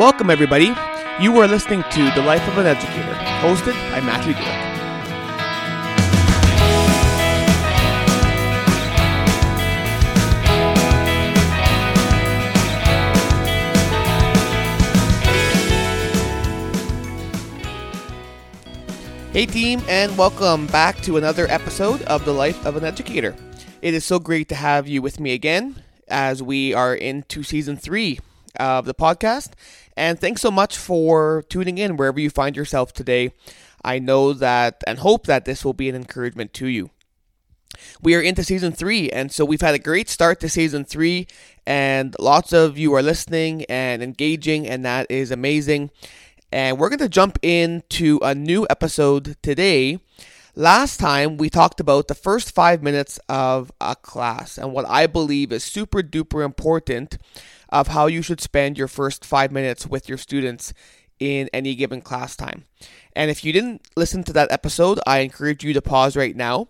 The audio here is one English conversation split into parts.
Welcome, everybody. You are listening to The Life of an Educator, hosted by Mathew Gillick. Hey, team, and welcome back to another episode of The Life of an Educator. It is so great to have you with me again as we are into season three of the podcast. And thanks so much for tuning in wherever you find yourself today. I know that and hope that this will be an encouragement to you. We are into season three, and so we've had a great start to season three, and lots of you are listening and engaging, and that is amazing and we're going to jump into a new episode today. Last time we talked about the first five minutes of a class and what I believe is super duper important of how you should spend your first five minutes with your students in any given class time. And if you didn't listen to that episode, I encourage you to pause right now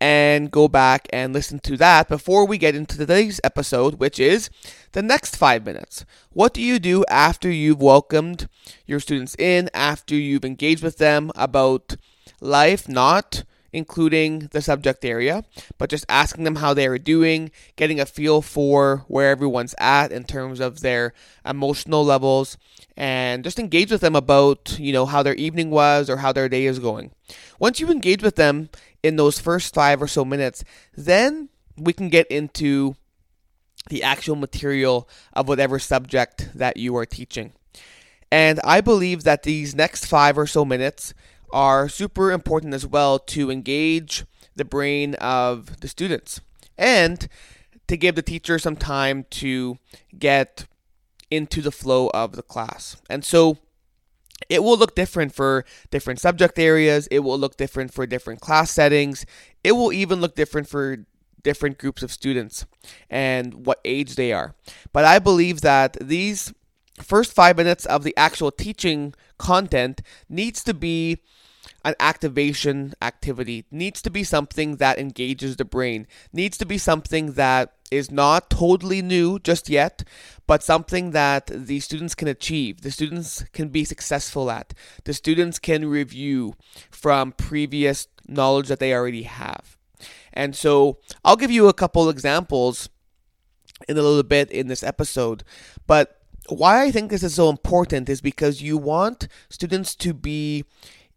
and go back and listen to that before we get into today's episode, which is the next five minutes. What do you do after you've welcomed your students in, after you've engaged with them about life, not including the subject area, but just asking them how they are doing, getting a feel for where everyone's at in terms of their emotional levels, and just engage with them about, you know, how their evening was or how their day is going. Once you engage with them in those first five or so minutes, then we can get into the actual material of whatever subject that you are teaching. And I believe that these next five or so minutes are super important as well to engage the brain of the students and to give the teacher some time to get into the flow of the class. And so it will look different for different subject areas, it will look different for different class settings, it will even look different for different groups of students and what age they are. But I believe that these first five minutes of the actual teaching content needs to be an activation activity needs to be something that engages the brain needs to be something that is not totally new just yet but something that the students can achieve the students can be successful at the students can review from previous knowledge that they already have and so I'll give you a couple examples in a little bit in this episode. But why I think this is so important is because you want students to be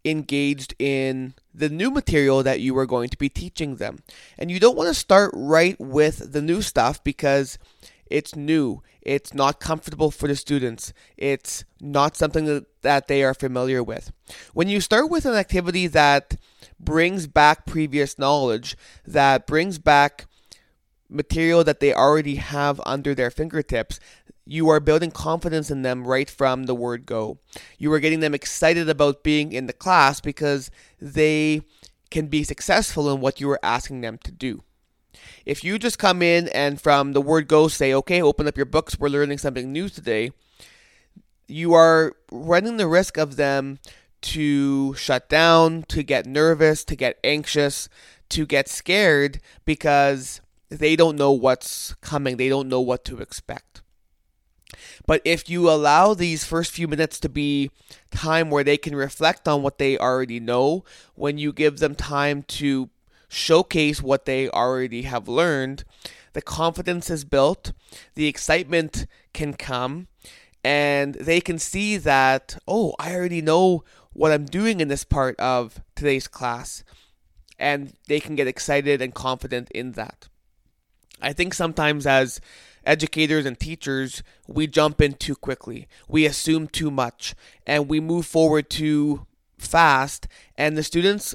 engaged in the new material that you are going to be teaching them. And you don't want to start right with the new stuff because it's new. It's not comfortable for the students. It's not something that, they are familiar with. When you start with an activity that brings back previous knowledge, that brings back material that they already have under their fingertips, you are building confidence in them right from the word go. You are getting them excited about being in the class because they can be successful in what you are asking them to do. If you just come in and from the word go say, okay, open up your books, we're learning something new today, you are running the risk of them to shut down, to get nervous, to get anxious, to get scared because they don't know what's coming, they don't know what to expect. But if you allow these first few minutes to be time where they can reflect on what they already know, when you give them time to showcase what they already have learned, the confidence is built, the excitement can come, and they can see that, oh, I already know what I'm doing in this part of today's class, and they can get excited and confident in that. I think sometimes as educators and teachers, we jump in too quickly. We assume too much and we move forward too fast, and the students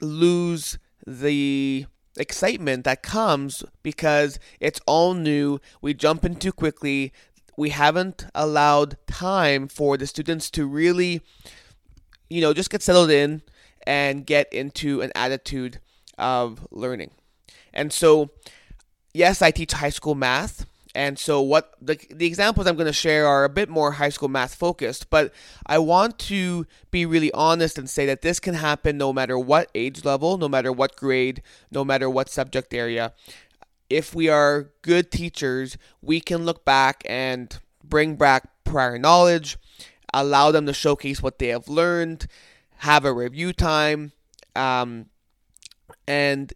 lose the excitement that comes because it's all new. We jump in too quickly. We haven't allowed time for the students to really you know, just get settled in and get into an attitude of learning. And so, yes, I teach high school math. And so, what the, the examples I'm going to share are a bit more high school math focused, but I want to be really honest and say that this can happen no matter what age level, no matter what grade, no matter what subject area. If we are good teachers, we can look back and bring back prior knowledge, allow them to showcase what they have learned, have a review time, um, and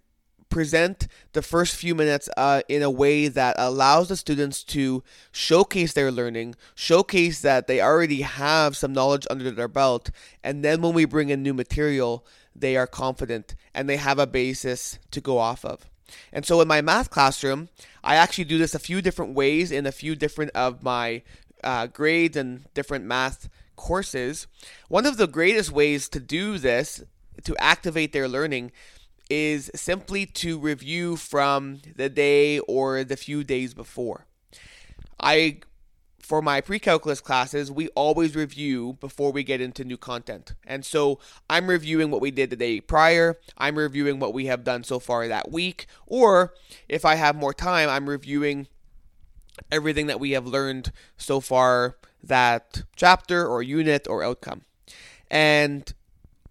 present the first few minutes uh, in a way that allows the students to showcase their learning, showcase that they already have some knowledge under their belt, and then when we bring in new material, they are confident and they have a basis to go off of. And so in my math classroom, I actually do this a few different ways in a few different of my uh, grades and different math courses. One of the greatest ways to do this, to activate their learning, is simply to review from the day or the few days before. I for my pre-calculus classes, we always review before we get into new content. And so I'm reviewing what we did the day prior, I'm reviewing what we have done so far that week, or if I have more time, I'm reviewing everything that we have learned so far that chapter or unit or outcome. And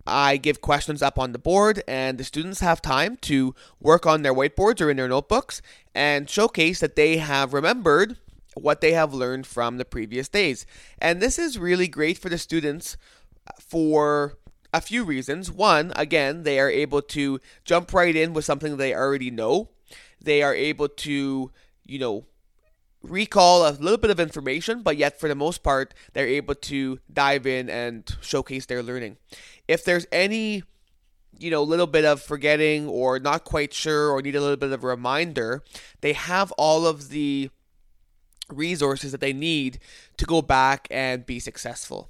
I give questions up on the board, and the students have time to work on their whiteboards or in their notebooks and showcase that they have remembered what they have learned from the previous days. And this is really great for the students for a few reasons. One, again, they are able to jump right in with something they already know. They are able to, you know, recall a little bit of information, but yet for the most part, they're able to dive in and showcase their learning. If there's any, you know, little bit of forgetting or not quite sure or need a little bit of a reminder, they have all of the resources that they need to go back and be successful.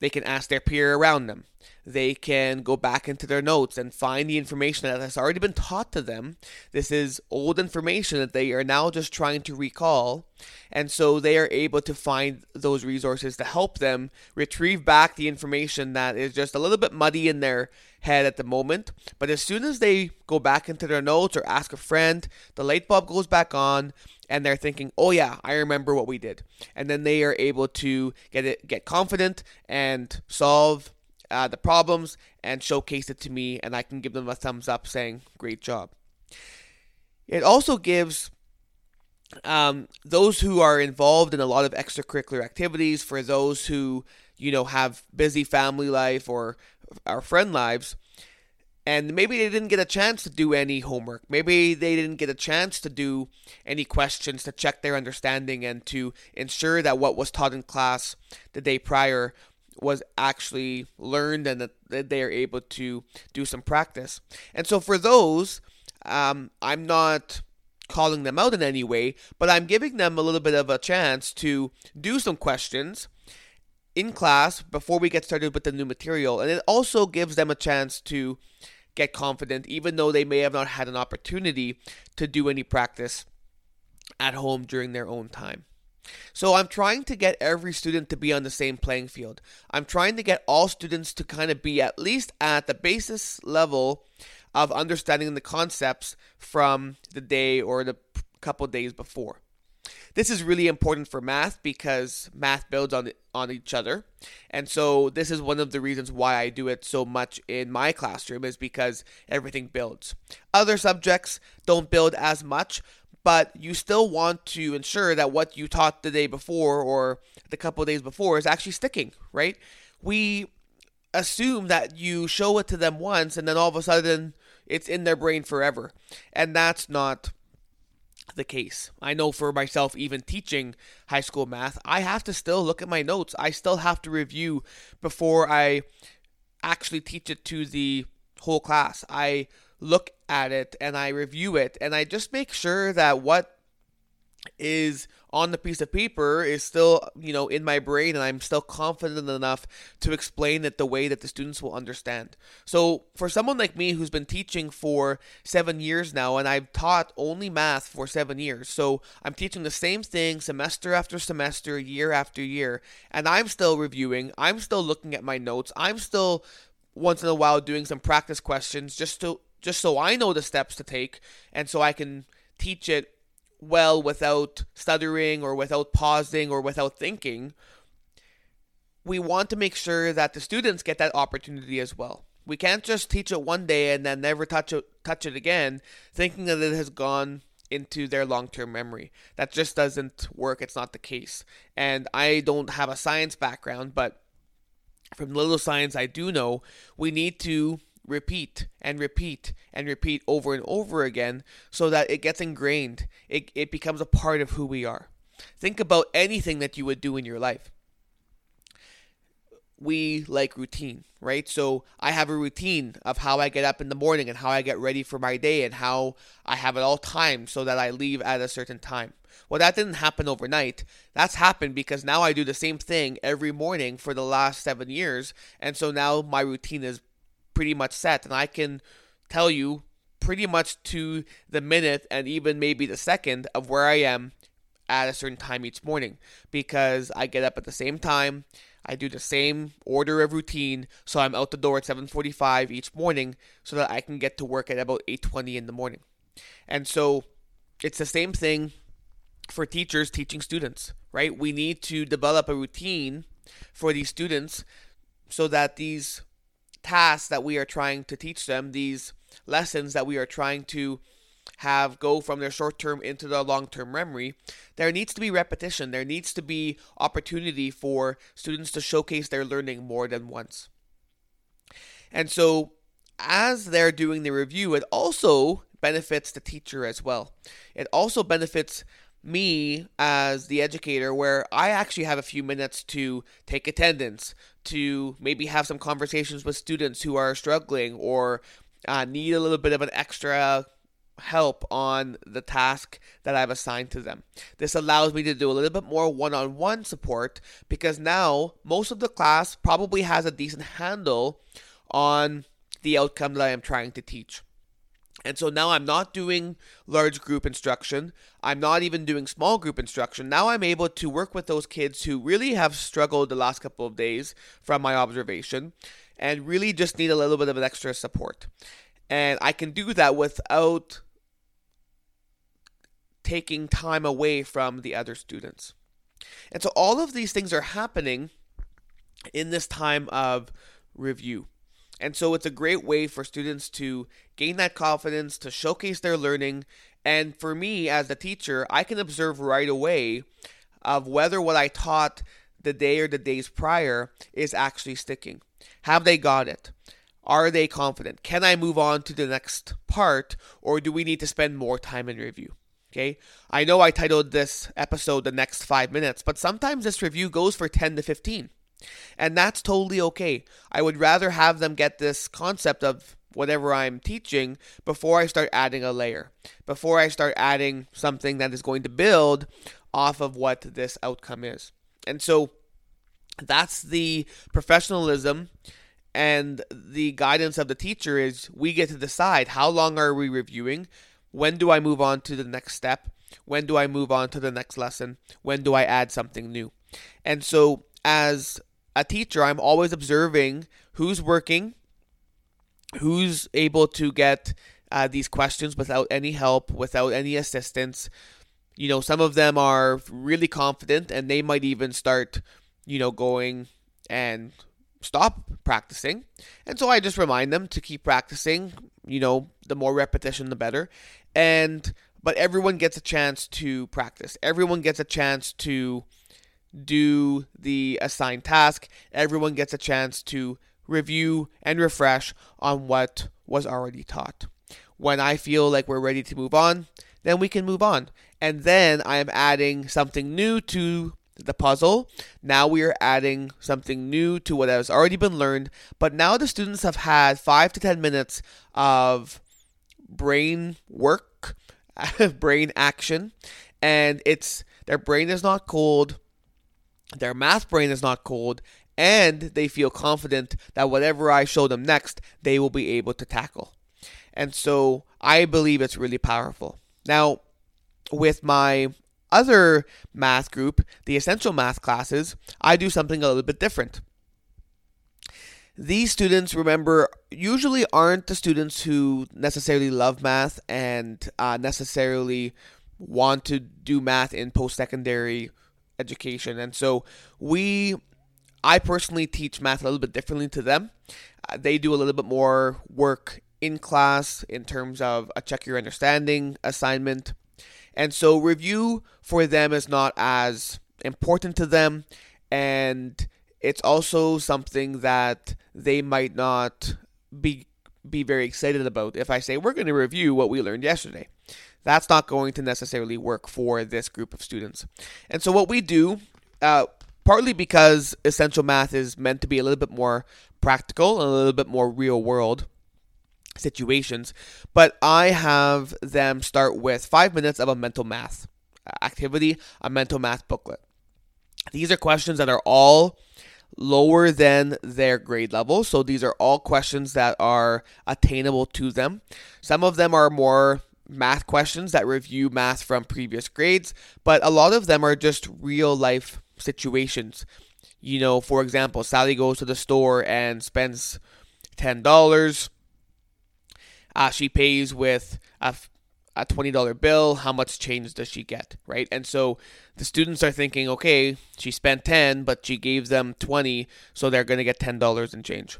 They can ask their peer around them they can go back into their notes and find the information that has already been taught to them. This is old information that they are now just trying to recall. And so they are able to find those resources to help them retrieve back the information that is just a little bit muddy in their head at the moment. But as soon as they go back into their notes or ask a friend, the light bulb goes back on and they're thinking, "Oh yeah, I remember what we did." And then they are able to get it get confident and solve uh, the problems and showcase it to me, and I can give them a thumbs up saying, Great job. It also gives um, those who are involved in a lot of extracurricular activities, for those who, you know, have busy family life or our friend lives, and maybe they didn't get a chance to do any homework. Maybe they didn't get a chance to do any questions to check their understanding and to ensure that what was taught in class the day prior was actually learned and that they are able to do some practice. And so for those, um, I'm not calling them out in any way, but I'm giving them a little bit of a chance to do some questions in class before we get started with the new material. And it also gives them a chance to get confident, even though they may have not had an opportunity to do any practice at home during their own time. So I'm trying to get every student to be on the same playing field. I'm trying to get all students to kind of be at least at the basis level of understanding the concepts from the day or the couple days before. This is really important for math because math builds on on each other. And so this is one of the reasons why I do it so much in my classroom is because everything builds. Other subjects don't build as much, but you still want to ensure that what you taught the day before or the couple days before is actually sticking, right? We assume that you show it to them once and then all of a sudden it's in their brain forever. And that's not the case. I know for myself, even teaching high school math, I have to still look at my notes. I still have to review before I actually teach it to the whole class. I look at it and I review it and I just make sure that what is on the piece of paper is still, you know, in my brain and I'm still confident enough to explain it the way that the students will understand. So, for someone like me who's been teaching for 7 years now and I've taught only math for 7 years. So, I'm teaching the same thing semester after semester, year after year, and I'm still reviewing, I'm still looking at my notes, I'm still once in a while doing some practice questions just to just so I know the steps to take and so I can teach it well without stuttering or without pausing or without thinking. We want to make sure that the students get that opportunity as well. We can't just teach it one day and then never touch it touch it again, thinking that it has gone into their long term memory. That just doesn't work. It's not the case. And I don't have a science background, but from little science I do know, we need to repeat and repeat and repeat over and over again so that it gets ingrained. It, it becomes a part of who we are. Think about anything that you would do in your life. We like routine, right? So I have a routine of how I get up in the morning and how I get ready for my day and how I have it all timed so that I leave at a certain time. Well, that didn't happen overnight. That's happened because now I do the same thing every morning for the last seven years. And so now my routine is pretty much set. And I can tell you pretty much to the minute and even maybe the second of where I am at a certain time each morning because I get up at the same time. I do the same order of routine, so I'm out the door at 7:45 each morning so that I can get to work at about 8:20 in the morning. And so it's the same thing for teachers teaching students, right? We need to develop a routine for these students so that these tasks that we are trying to teach them, these lessons that we are trying to have go from their short term into their long term memory, there needs to be repetition. There needs to be opportunity for students to showcase their learning more than once. And so, as they're doing the review, it also benefits the teacher as well. It also benefits me as the educator where I actually have a few minutes to take attendance, to maybe have some conversations with students who are struggling or uh, need a little bit of an extra help on the task that I've assigned to them. This allows me to do a little bit more one on one support because now most of the class probably has a decent handle on the outcome that I am trying to teach. And so now I'm not doing large group instruction. I'm not even doing small group instruction. Now I'm able to work with those kids who really have struggled the last couple of days from my observation and really just need a little bit of an extra support. And I can do that without taking time away from the other students. And so all of these things are happening in this time of review. And so it's a great way for students to gain that confidence, to showcase their learning. And for me as a teacher, I can observe right away of whether what I taught the day or the days prior is actually sticking. Have they got it? Are they confident? Can I move on to the next part or do we need to spend more time in review? Okay. I know I titled this episode The Next Five Minutes, but sometimes this review goes for 10 to 15. And that's totally okay. I would rather have them get this concept of whatever I'm teaching before I start adding a layer, before I start adding something that is going to build off of what this outcome is. And so that's the professionalism and the guidance of the teacher is we get to decide how long are we reviewing when do I move on to the next step? When do I move on to the next lesson? When do I add something new? And so, as a teacher, I'm always observing who's working, who's able to get uh, these questions without any help, without any assistance. You know, some of them are really confident and they might even start, you know, going and stop practicing. And so I just remind them to keep practicing. You know, the more repetition, the better. And but everyone gets a chance to practice. Everyone gets a chance to do the assigned task. Everyone gets a chance to review and refresh on what was already taught. When I feel like we're ready to move on, then we can move on. And then I am adding something new to the puzzle. Now we are adding something new to what has already been learned, but now the students have had five to ten minutes of brain work, brain action, and it's their brain is not cold, their math brain is not cold, and they feel confident that whatever I show them next, they will be able to tackle. And so I believe it's really powerful. Now, with my other math group, the essential math classes, I do something a little bit different. These students, remember, usually aren't the students who necessarily love math and uh, necessarily want to do math in post secondary education. And so we, I personally teach math a little bit differently to them. Uh, they do a little bit more work in class in terms of a check your understanding assignment And so review for them is not as important to them and it's also something that they might not be be very excited about if I say we're going to review what we learned yesterday. That's not going to necessarily work for this group of students. And so what we do, uh, partly because essential math is meant to be a little bit more practical and a little bit more real world situations, but I have them start with five minutes of a mental math activity, a mental math booklet. These are questions that are all lower than their grade level. So these are all questions that are attainable to them. Some of them are more math questions that review math from previous grades, but a lot of them are just real life situations. You know, for example, Sally goes to the store and spends $10. Uh, she pays with a a $20 bill, how much change does she get, right? And so the students are thinking, okay, she spent 10, but she gave them 20, so they're going to get $10 in change.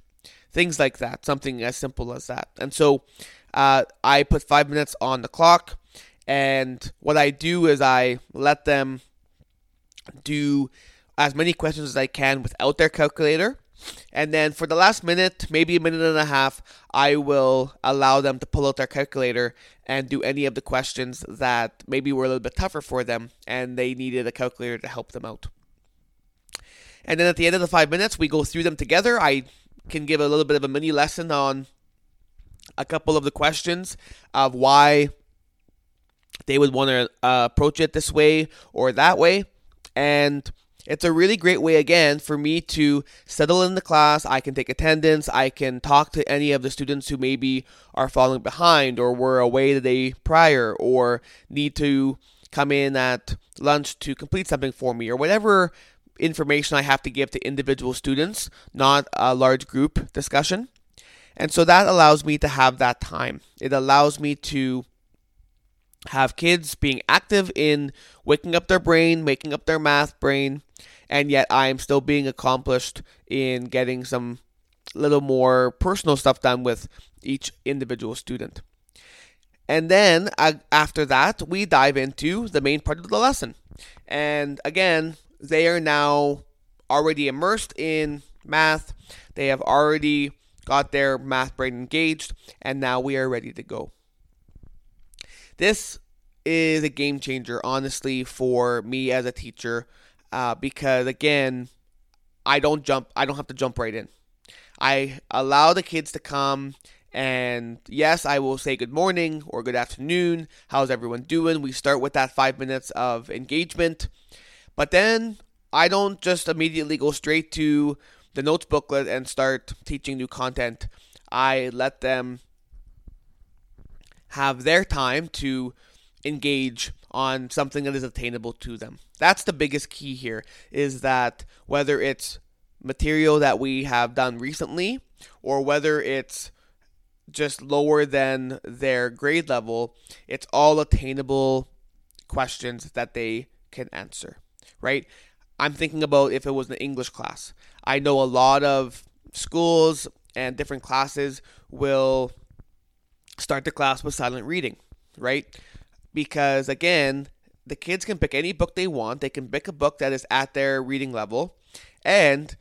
Things like that, something as simple as that. And so uh, I put five minutes on the clock, and what I do is I let them do as many questions as I can without their calculator. And then for the last minute, maybe a minute and a half, I will allow them to pull out their calculator and do any of the questions that maybe were a little bit tougher for them and they needed a calculator to help them out. And then at the end of the five minutes, we go through them together. I can give a little bit of a mini lesson on a couple of the questions of why they would want to uh, approach it this way or that way. And it's a really great way, again, for me to settle in the class. I can take attendance. I can talk to any of the students who maybe are falling behind or were away the day prior or need to come in at lunch to complete something for me or whatever information I have to give to individual students, not a large group discussion. And so that allows me to have that time. It allows me to have kids being active in waking up their brain, making up their math brain, and yet I am still being accomplished in getting some little more personal stuff done with each individual student. And then after that, we dive into the main part of the lesson. And again, they are now already immersed in math. They have already got their math brain engaged, and now we are ready to go. This is a game changer, honestly, for me as a teacher, uh, because again, I don't jump. I don't have to jump right in. I allow the kids to come, and yes, I will say good morning or good afternoon. How's everyone doing? We start with that five minutes of engagement, but then I don't just immediately go straight to the notes booklet and start teaching new content. I let them have their time to engage on something that is attainable to them. That's the biggest key here is that whether it's material that we have done recently or whether it's just lower than their grade level, it's all attainable questions that they can answer, right? I'm thinking about if it was an English class. I know a lot of schools and different classes will start the class with silent reading, right? Because again, the kids can pick any book they want. They can pick a book that is at their reading level and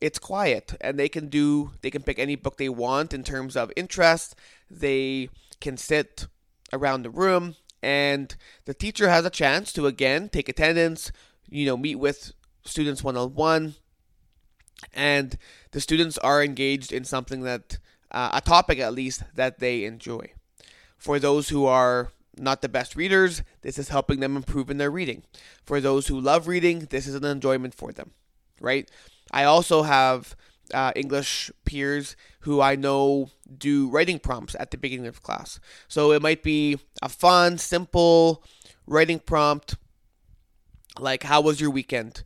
it's quiet and they can do they can pick any book they want in terms of interest. They can sit around the room and the teacher has a chance to again take attendance, you know, meet with students one on one, and the students are engaged in something that uh, a topic at least that they enjoy. For those who are not the best readers, this is helping them improve in their reading. For those who love reading, this is an enjoyment for them, right? I also have uh, English peers who I know do writing prompts at the beginning of class. So it might be a fun, simple writing prompt like, How was your weekend?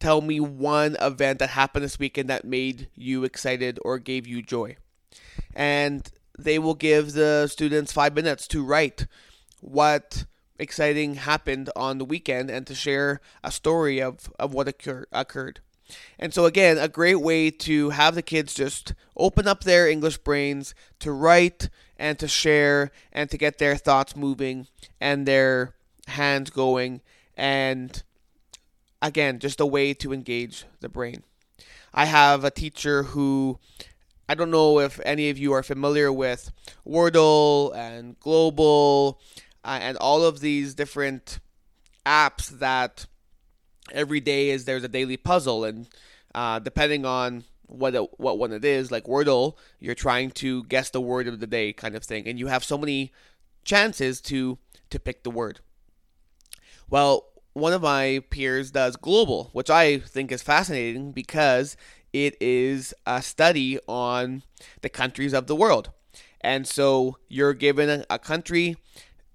Tell me one event that happened this weekend that made you excited or gave you joy. And they will give the students five minutes to write what exciting happened on the weekend and to share a story of, of what occur, occurred. And so, again, a great way to have the kids just open up their English brains to write and to share and to get their thoughts moving and their hands going, and again, just a way to engage the brain. I have a teacher who I don't know if any of you are familiar with Wordle and Globle uh, and all of these different apps that every day is there's a daily puzzle. And uh, depending on what it, what one it is like Wordle you're trying to guess the word of the day kind of thing. And you have so many chances to to pick the word. Well one of my peers does Globle, which I think is fascinating because it is a study on the countries of the world. And so you're given a, country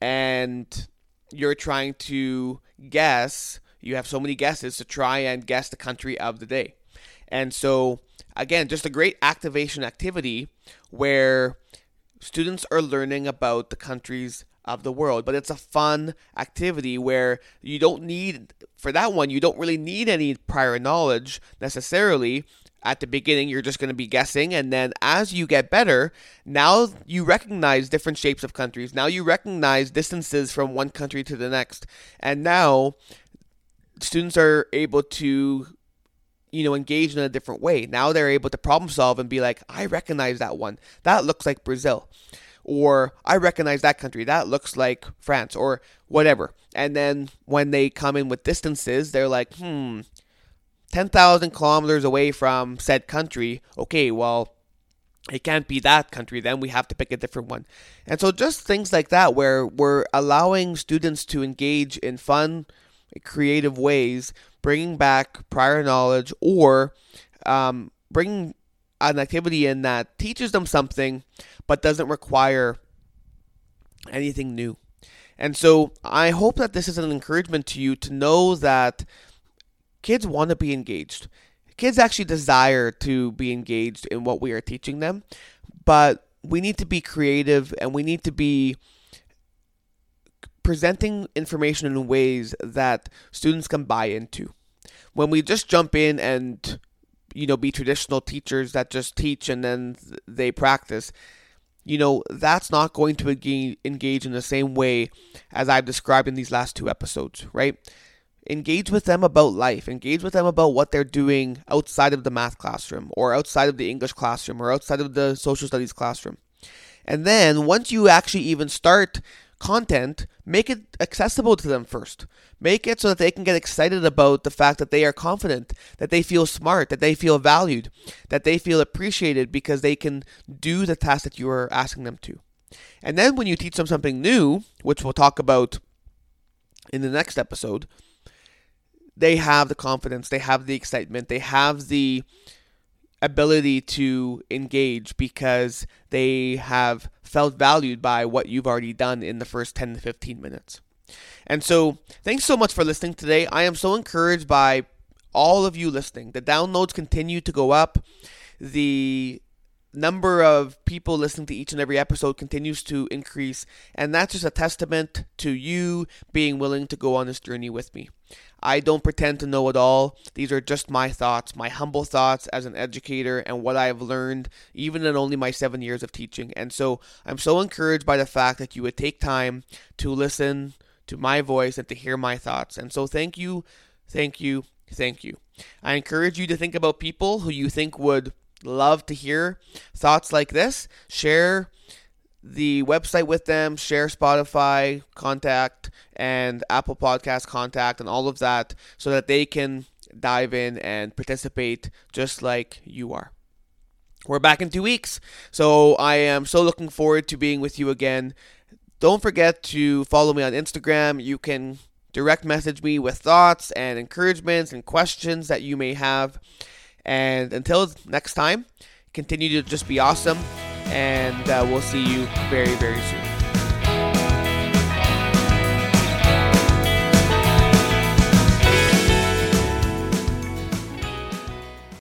and you're trying to guess, you have so many guesses to try and guess the country of the day. And so, again, just a great activation activity where students are learning about the countries of the world. But it's a fun activity where you don't need, for that one, you don't really need any prior knowledge necessarily. At the beginning, you're just going to be guessing, and then as you get better, now you recognize different shapes of countries. Now you recognize distances from one country to the next, and now students are able to you know engage in a different way now they're able to problem solve and be like i recognize that one that looks like brazil or I recognize that country, that looks like France, or whatever. And then when they come in with distances, they're like, hmm, 10,000 kilometers away from said country, okay, well, it can't be that country, then we have to pick a different one. And so just things like that, where we're allowing students to engage in fun, creative ways, bringing back prior knowledge, or um, bringing an activity in that teaches them something but doesn't require anything new. And so I hope that this is an encouragement to you to know that kids want to be engaged. Kids actually desire to be engaged in what we are teaching them, but we need to be creative and we need to be presenting information in ways that students can buy into. When we just jump in and you know be traditional teachers that just teach and then they practice, you know, that's not going to engage in the same way as I've described in these last two episodes, right? Engage with them about life. Engage with them about what they're doing outside of the math classroom or outside of the English classroom or outside of the social studies classroom. And then once you actually even start content, make it accessible to them first. Make it so that they can get excited about the fact that they are confident, that they feel smart, that they feel valued, that they feel appreciated because they can do the task that you are asking them to. And then when you teach them something new, which we'll talk about in the next episode, they have the confidence, they have the excitement, they have the ability to engage because they have felt valued by what you've already done in the first 10 to 15 minutes. And so, thanks so much for listening today. I am so encouraged by all of you listening. The downloads continue to go up. The number of people listening to each and every episode continues to increase, and that's just a testament to you being willing to go on this journey with me. I don't pretend to know it all. These are just my thoughts, my humble thoughts as an educator, and what I have learned even in only my seven years of teaching. And so I'm so encouraged by the fact that you would take time to listen to my voice and to hear my thoughts. And so thank you, thank you, thank you. I encourage you to think about people who you think would love to hear thoughts like this. Share the website with them, share Spotify contact and Apple Podcast contact and all of that so that they can dive in and participate just like you are. We're back in two weeks, so I am so looking forward to being with you again. Don't forget to follow me on Instagram. You can direct message me with thoughts and encouragements and questions that you may have. And until next time, continue to just be awesome and uh, we'll see you very, very soon.